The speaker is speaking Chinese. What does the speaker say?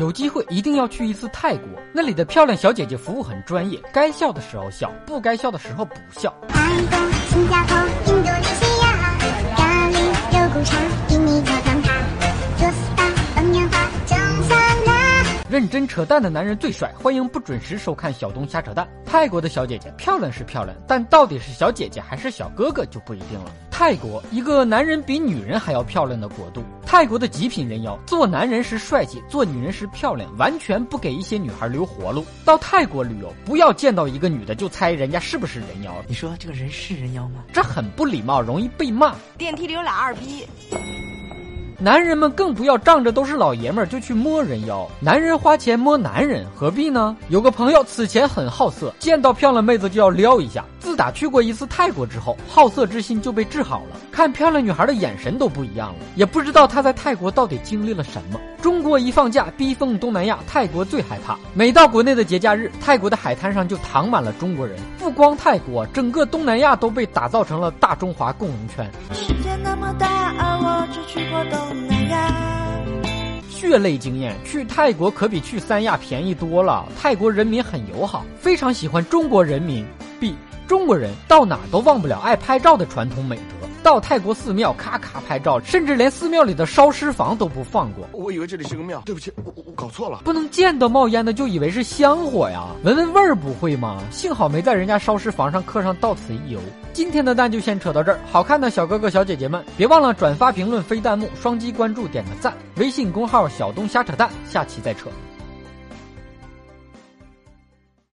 有机会一定要去一次泰国，那里的漂亮小姐姐服务很专业，该笑的时候笑，不该笑的时候不笑。泰国、新加坡、印度尼西亚，咖喱、肉骨茶，印尼做汤塔，做 SPA、放烟花、种沙拉。认真扯淡的男人最帅，欢迎不准时收看小东瞎扯淡。泰国的小姐姐漂亮是漂亮，但到底是小姐姐还是小哥哥就不一定了。泰国，一个男人比女人还要漂亮的国度。泰国的极品人妖，做男人时帅气，做女人时漂亮，完全不给一些女孩留活路。到泰国旅游，不要见到一个女的就猜人家是不是人妖，你说这个人是人妖吗？这很不礼貌，容易被骂。电梯里有俩二逼。男人们更不要仗着都是老爷们儿就去摸人妖，男人花钱摸男人何必呢？有个朋友此前很好色，见到漂亮妹子就要撩一下。打去过一次泰国之后，好色之心就被治好了，看漂亮女孩的眼神都不一样了。也不知道他在泰国到底经历了什么。中国一放假，逼疯东南亚，泰国最害怕。每到国内的节假日，泰国的海滩上就躺满了中国人。不光泰国，整个东南亚都被打造成了大中华共荣圈。世界那么大，而我只去过东南亚。血泪经验，去泰国可比去三亚便宜多了。泰国人民很友好，非常喜欢中国人民。B 中国人到哪都忘不了爱拍照的传统美德。到泰国寺庙咔咔拍照，甚至连寺庙里的烧尸房都不放过。我以为这里是个庙，对不起，我我搞错了。不能见到冒烟的就以为是香火呀，闻闻味儿不会吗？幸好没在人家烧尸房上刻上到此一游。今天的蛋就先扯到这儿，好看的小哥哥小姐姐们，别忘了转发、评论、飞弹幕、双击关注、点个赞。微信公号小东瞎扯淡，下期再扯。